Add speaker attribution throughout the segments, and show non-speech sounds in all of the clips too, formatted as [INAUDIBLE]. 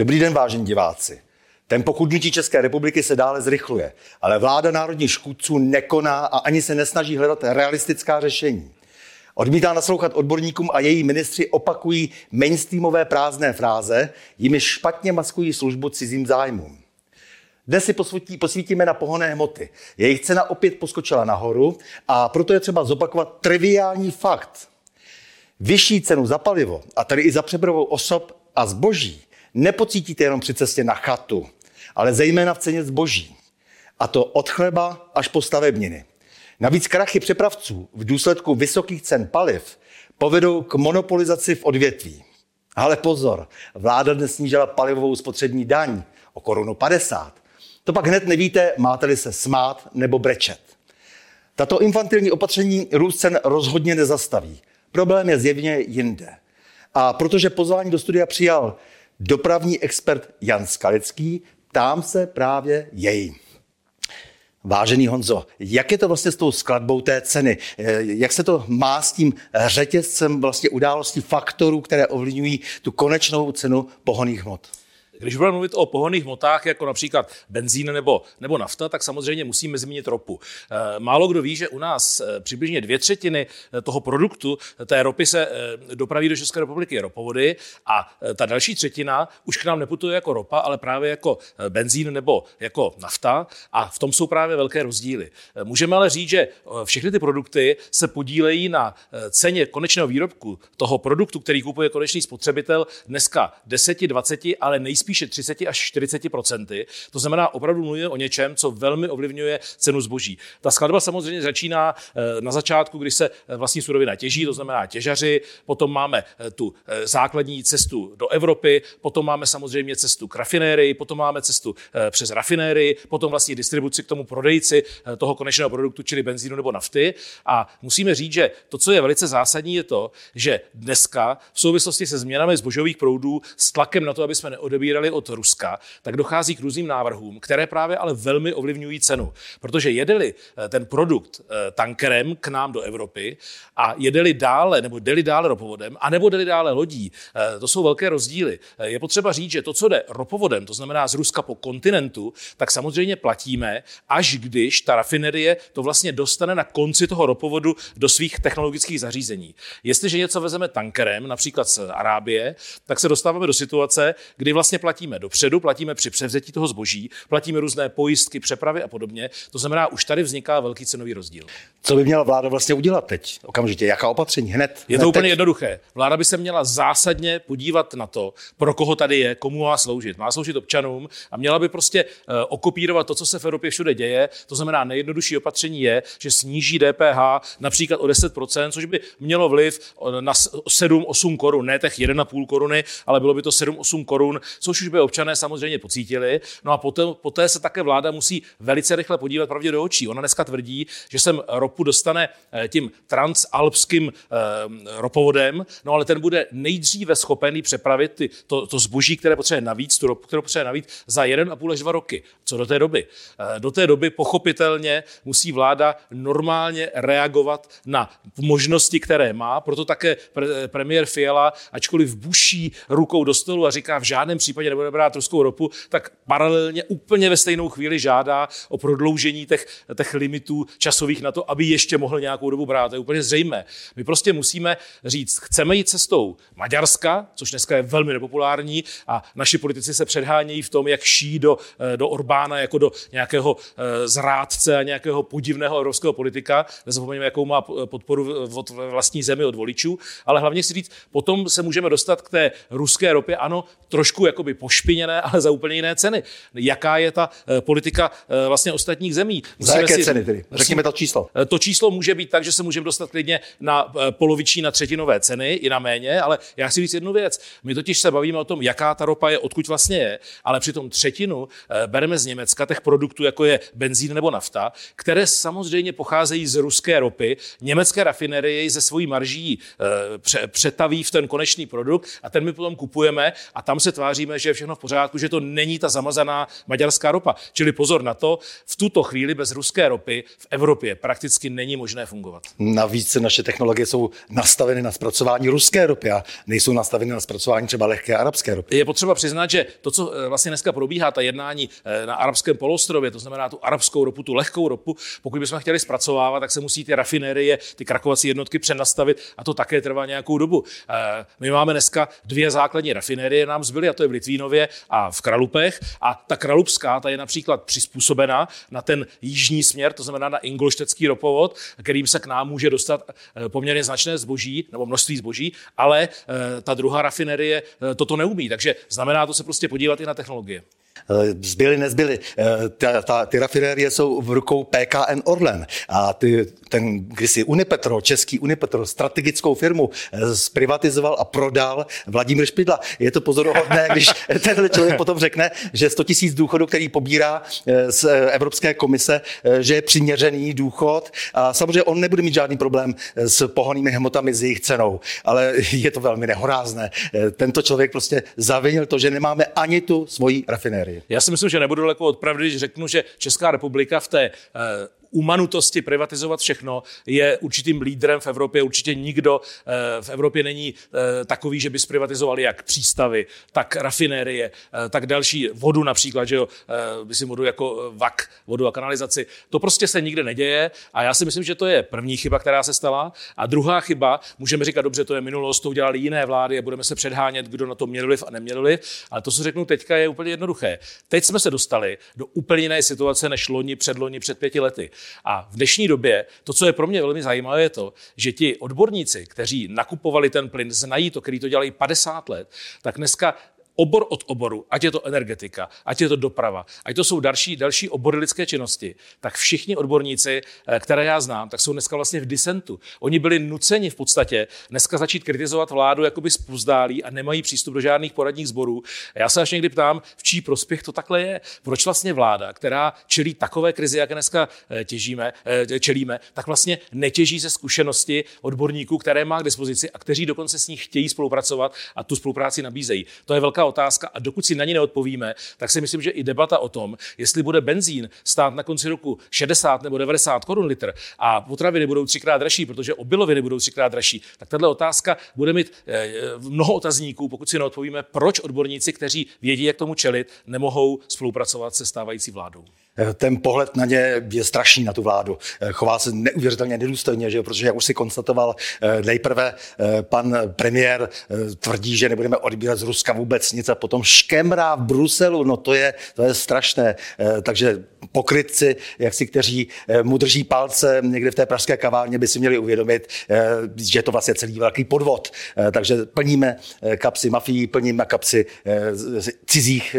Speaker 1: Dobrý den, vážení diváci. Tempo chudnutí České republiky se dále zrychluje, ale vláda národních škůdců nekoná a ani se nesnaží hledat realistická řešení. Odmítá naslouchat odborníkům a její ministři opakují mainstreamové prázdné fráze, jimi špatně maskují službu cizím zájmům. Dnes si posvítí, posvítíme na pohonné hmoty. Jejich cena opět poskočila nahoru a proto je třeba zopakovat triviální fakt. Vyšší cenu za palivo, a tedy i za přepravou osob a zboží, nepocítíte jenom při cestě na chatu, ale zejména v ceně zboží. A to od chleba až po stavebniny. Navíc krachy přepravců v důsledku vysokých cen paliv povedou k monopolizaci v odvětví. Ale pozor, vláda dnes snížila palivovou spotřební daň o korunu 50. To pak hned nevíte, máte-li se smát nebo brečet. Tato infantilní opatření růst cen rozhodně nezastaví. Problém je zjevně jinde. A protože pozvání do studia přijal dopravní expert Jan Skalický, ptám se právě jej. Vážený Honzo, jak je to vlastně s tou skladbou té ceny? Jak se to má s tím řetězcem vlastně událostí faktorů, které ovlivňují tu konečnou cenu pohoných hmot?
Speaker 2: Když budeme mluvit o pohonných hmotách, jako například benzín nebo, nebo nafta, tak samozřejmě musíme zmínit ropu. Eh, málo kdo ví, že u nás eh, přibližně dvě třetiny eh, toho produktu, té ropy se dopraví do České republiky ropovody a ta další třetina už k nám neputuje jako ropa, ale právě jako benzín nebo jako nafta a v tom jsou právě velké rozdíly. Můžeme ale říct, že všechny ty produkty se podílejí na ceně konečného výrobku toho produktu, který kupuje konečný spotřebitel dneska 10, 20, ale nejspíš spíše 30 až 40% To znamená, opravdu mluvíme o něčem, co velmi ovlivňuje cenu zboží. Ta skladba samozřejmě začíná eh, na začátku, kdy se eh, vlastní surovina těží, to znamená těžaři, potom máme eh, tu základní cestu do Evropy, potom máme samozřejmě cestu k rafinérii, potom máme cestu přes rafinérii, potom vlastně distribuci k tomu prodejci toho konečného produktu, čili benzínu nebo nafty. A musíme říct, že to, co je velice zásadní, je to, že dneska v souvislosti se změnami zbožových proudů s tlakem na to, aby jsme neodebírali odebírali od Ruska, tak dochází k různým návrhům, které právě ale velmi ovlivňují cenu. Protože jedeli eh, ten produkt eh, tankerem k nám do Evropy a jedeli dále, nebo jeli dále ropovodem, anebo jeli dále lodí, eh, to jsou velké rozdíly. Je potřeba říct, že to, co jde ropovodem, to znamená z Ruska po kontinentu, tak samozřejmě platíme, až když ta rafinerie to vlastně dostane na konci toho ropovodu do svých technologických zařízení. Jestliže něco vezeme tankerem, například z Arábie, tak se dostáváme do situace, kdy vlastně platíme dopředu, platíme při převzetí toho zboží, platíme různé pojistky, přepravy a podobně. To znamená, už tady vzniká velký cenový rozdíl.
Speaker 1: Co by měla vláda vlastně udělat teď? Okamžitě, jaká opatření? Hned?
Speaker 2: Je
Speaker 1: hned
Speaker 2: to úplně
Speaker 1: teď?
Speaker 2: jednoduché. Vláda by se měla zásadně podívat na to, pro koho tady je, komu má sloužit. Má sloužit občanům a měla by prostě uh, okopírovat to, co se v Evropě všude děje. To znamená, nejjednodušší opatření je, že sníží DPH například o 10%, což by mělo vliv na 7-8 korun, ne těch 1,5 koruny, ale bylo by to 7-8 korun, což už by občané samozřejmě pocítili. No a poté, poté se také vláda musí velice rychle podívat pravdě do očí. Ona dneska tvrdí, že sem ropu dostane eh, tím transalpským eh, ropovodem, no ale ten bude nejdříve schopený přepravit ty, to, to zboží, které potřebuje navíc, tu ropu, kterou potřebuje navíc, za jeden a půl až dva roky. Co do té doby? Eh, do té doby pochopitelně musí vláda normálně reagovat na možnosti, které má, proto také pre, premiér Fiala, ačkoliv buší rukou do stolu a říká v žádném případě nebude brát ruskou ropu, tak paralelně úplně ve stejnou chvíli žádá o prodloužení těch, těch limitů časových na to, aby ještě mohl nějakou dobu brát. To je úplně zřejmé. My prostě musíme říct, chceme jít cestou Maďarska, což dneska je velmi nepopulární a naši politici se předhánějí v tom, jak ší do, do Orbána jako do nějakého eh, zrádce a nějakého podivného evropského politika. Nezapomeňme, jakou má podporu od vlastní zemi od voličů, ale hlavně si říct, potom se můžeme dostat k té ruské ropě, ano, trošku jakoby pošpiněné, ale za úplně jiné ceny. Jaká je ta eh, politika eh, vlastně ostatních zemí?
Speaker 1: Musíme za jaké si, ceny tedy? Řekněme to číslo.
Speaker 2: Eh, to číslo může být tak, že se můžeme dostat klidně na poloviční, na třetinové ceny, i na méně, ale já chci říct jednu věc. My totiž se bavíme o tom, jaká ta ropa je, odkud vlastně je, ale přitom třetinu bereme z Německa těch produktů, jako je benzín nebo nafta, které samozřejmě pocházejí z ruské ropy. Německé rafinerie ze svojí marží přetaví v ten konečný produkt a ten my potom kupujeme a tam se tváříme, že je všechno v pořádku, že to není ta zamazaná maďarská ropa. Čili pozor na to, v tuto chvíli bez ruské ropy v Evropě prakticky není možné fungovat.
Speaker 1: Navíc naše technologie jsou nastaveny na zpracování ruské ropy a nejsou nastaveny na zpracování třeba lehké arabské ropy.
Speaker 2: Je potřeba přiznat, že to, co eh, vlastně dneska probíhá, ta jednání eh, na arabském polostrově, to znamená tu arabskou ropu, tu lehkou ropu, pokud bychom chtěli zpracovávat, tak se musí ty rafinérie, ty krakovací jednotky přenastavit a to také trvá nějakou dobu. Eh, my máme dneska dvě základní rafinérie, nám zbyly, a to je v Litvínově a v Kralupech. A ta kralupská, ta je například přizpůsobena na ten jižní směr, to znamená na ingolštecký ropovod, kterým se k nám může dostat poměrně značné zboží nebo množství zboží, ale ta druhá rafinérie toto neumí. Takže znamená to se prostě podívat i na technologie.
Speaker 1: Eh, zbyly, nezbyly. Eh, ta, ta, ty rafinérie jsou v rukou PKN Orlen a ty, ten kdysi Unipetro, český Unipetro, strategickou firmu, eh, zprivatizoval a prodal Vladimír Špidla. Je to pozoruhodné, když [LAUGHS] tenhle člověk potom řekne, že 100 tisíc důchodů, který pobírá z Evropské komise, že je přiměřený důchod a samozřejmě on nebude mít žádný problém s pohonými hmotami, s jejich cenou, ale je to velmi nehorázné. Tento člověk prostě zavinil to, že nemáme ani tu svoji rafinérii.
Speaker 2: Já si myslím, že nebudu daleko od pravdy, když řeknu, že Česká republika v té eh, umanutosti privatizovat všechno, je určitým lídrem v Evropě. Určitě nikdo eh, v Evropě není eh, takový, že by zprivatizovali jak přístavy, tak rafinérie, eh, tak další vodu například, že jo, myslím vodu jako VAK, vodu a kanalizaci. To prostě se nikde neděje a já si myslím, že to je první chyba, která se stala. A druhá chyba, můžeme říkat, dobře, to je minulost, to udělali jiné vlády a budeme se předhánět, kdo na to měl vliv a neměl vliv. Ale to, co řeknu teďka, je úplně jednoduché. Teď jsme se dostali do úplně jiné situace než loni, předloni, před pěti lety. A v dnešní době to, co je pro mě velmi zajímavé, je to, že ti odborníci, kteří nakupovali ten plyn, znají to, který to dělají 50 let, tak dneska obor od oboru, ať je to energetika, ať je to doprava, ať to jsou další, další obory lidské činnosti, tak všichni odborníci, eh, které já znám, tak jsou dneska vlastně v disentu. Oni byli nuceni v podstatě dneska začít kritizovat vládu jakoby spozdálí a nemají přístup do žádných poradních sborů. Já se až někdy ptám, v čí prospěch to takhle je. Proč vlastně vláda, která čelí takové krizi, jak dneska eh, těžíme, eh, čelíme, tak vlastně netěží ze zkušenosti odborníků, které má k dispozici a kteří dokonce s ní chtějí spolupracovat a tu spolupráci nabízejí. To je velká otázka a dokud si na ní neodpovíme, tak si myslím, že i debata o tom, jestli bude benzín stát na konci roku 60 nebo 90 korun litr a potraviny budou třikrát dražší, protože obiloviny budou třikrát dražší, tak tahle otázka bude mít eh, mnoho otazníků, pokud si neodpovíme, proč odborníci, kteří vědí, jak tomu čelit, nemohou spolupracovat se stávající vládou.
Speaker 1: Eh, ten pohled na ně je strašný na tu vládu. Eh, chová se neuvěřitelně nedůstojně, že? protože jak už si konstatoval, eh, nejprve pan premiér tvrdí, že nebudeme odbírat z Ruska vůbec nic a potom škemrá v Bruselu, no to je, to je strašné. Takže pokrytci, jak si kteří mu drží palce někde v té pražské kavárně, by si měli uvědomit, že to vlastně celý velký podvod. Takže plníme kapsy mafií, plníme kapsy cizích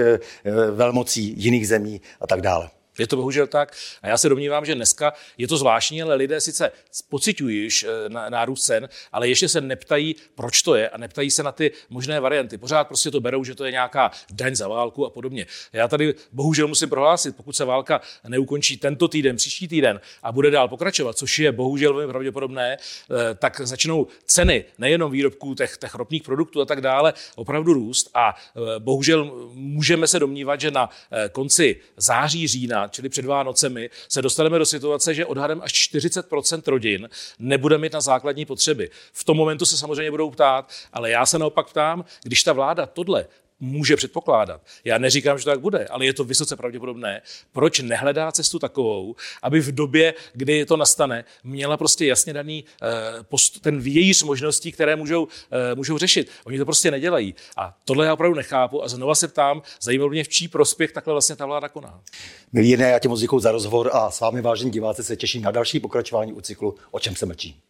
Speaker 1: velmocí jiných zemí a tak dále.
Speaker 2: Je to bohužel tak. A já se domnívám, že dneska je to zvláštní, ale lidé sice pocitují již eh, nárůst cen, ale ještě se neptají, proč to je a neptají se na ty možné varianty. Pořád prostě to berou, že to je nějaká daň za válku a podobně. Já tady bohužel musím prohlásit, pokud se válka neukončí tento týden, příští týden a bude dál pokračovat, což je bohužel velmi pravděpodobné, eh, tak začnou ceny nejenom výrobků těch, těch ropných produktů a tak dále opravdu růst. A eh, bohužel můžeme se domnívat, že na konci září, října čili před Vánocemi, se dostaneme do situace, že odhadem až 40% rodin nebude mít na základní potřeby. V tom momentu se samozřejmě budou ptát, ale já se naopak ptám, když ta vláda tohle může předpokládat. Já neříkám, že to tak bude, ale je to vysoce pravděpodobné. Proč nehledá cestu takovou, aby v době, kdy to nastane, měla prostě jasně daný eh, ten vějíř možností, které můžou, eh, můžou řešit. Oni to prostě nedělají. A tohle já opravdu nechápu a znova se ptám, zajímalo mě, v čí prospěch takhle vlastně ta vláda koná.
Speaker 1: Milí jiné, já tě moc za rozhovor a s vámi, vážení diváci, se těším na další pokračování u cyklu O čem se mlčí.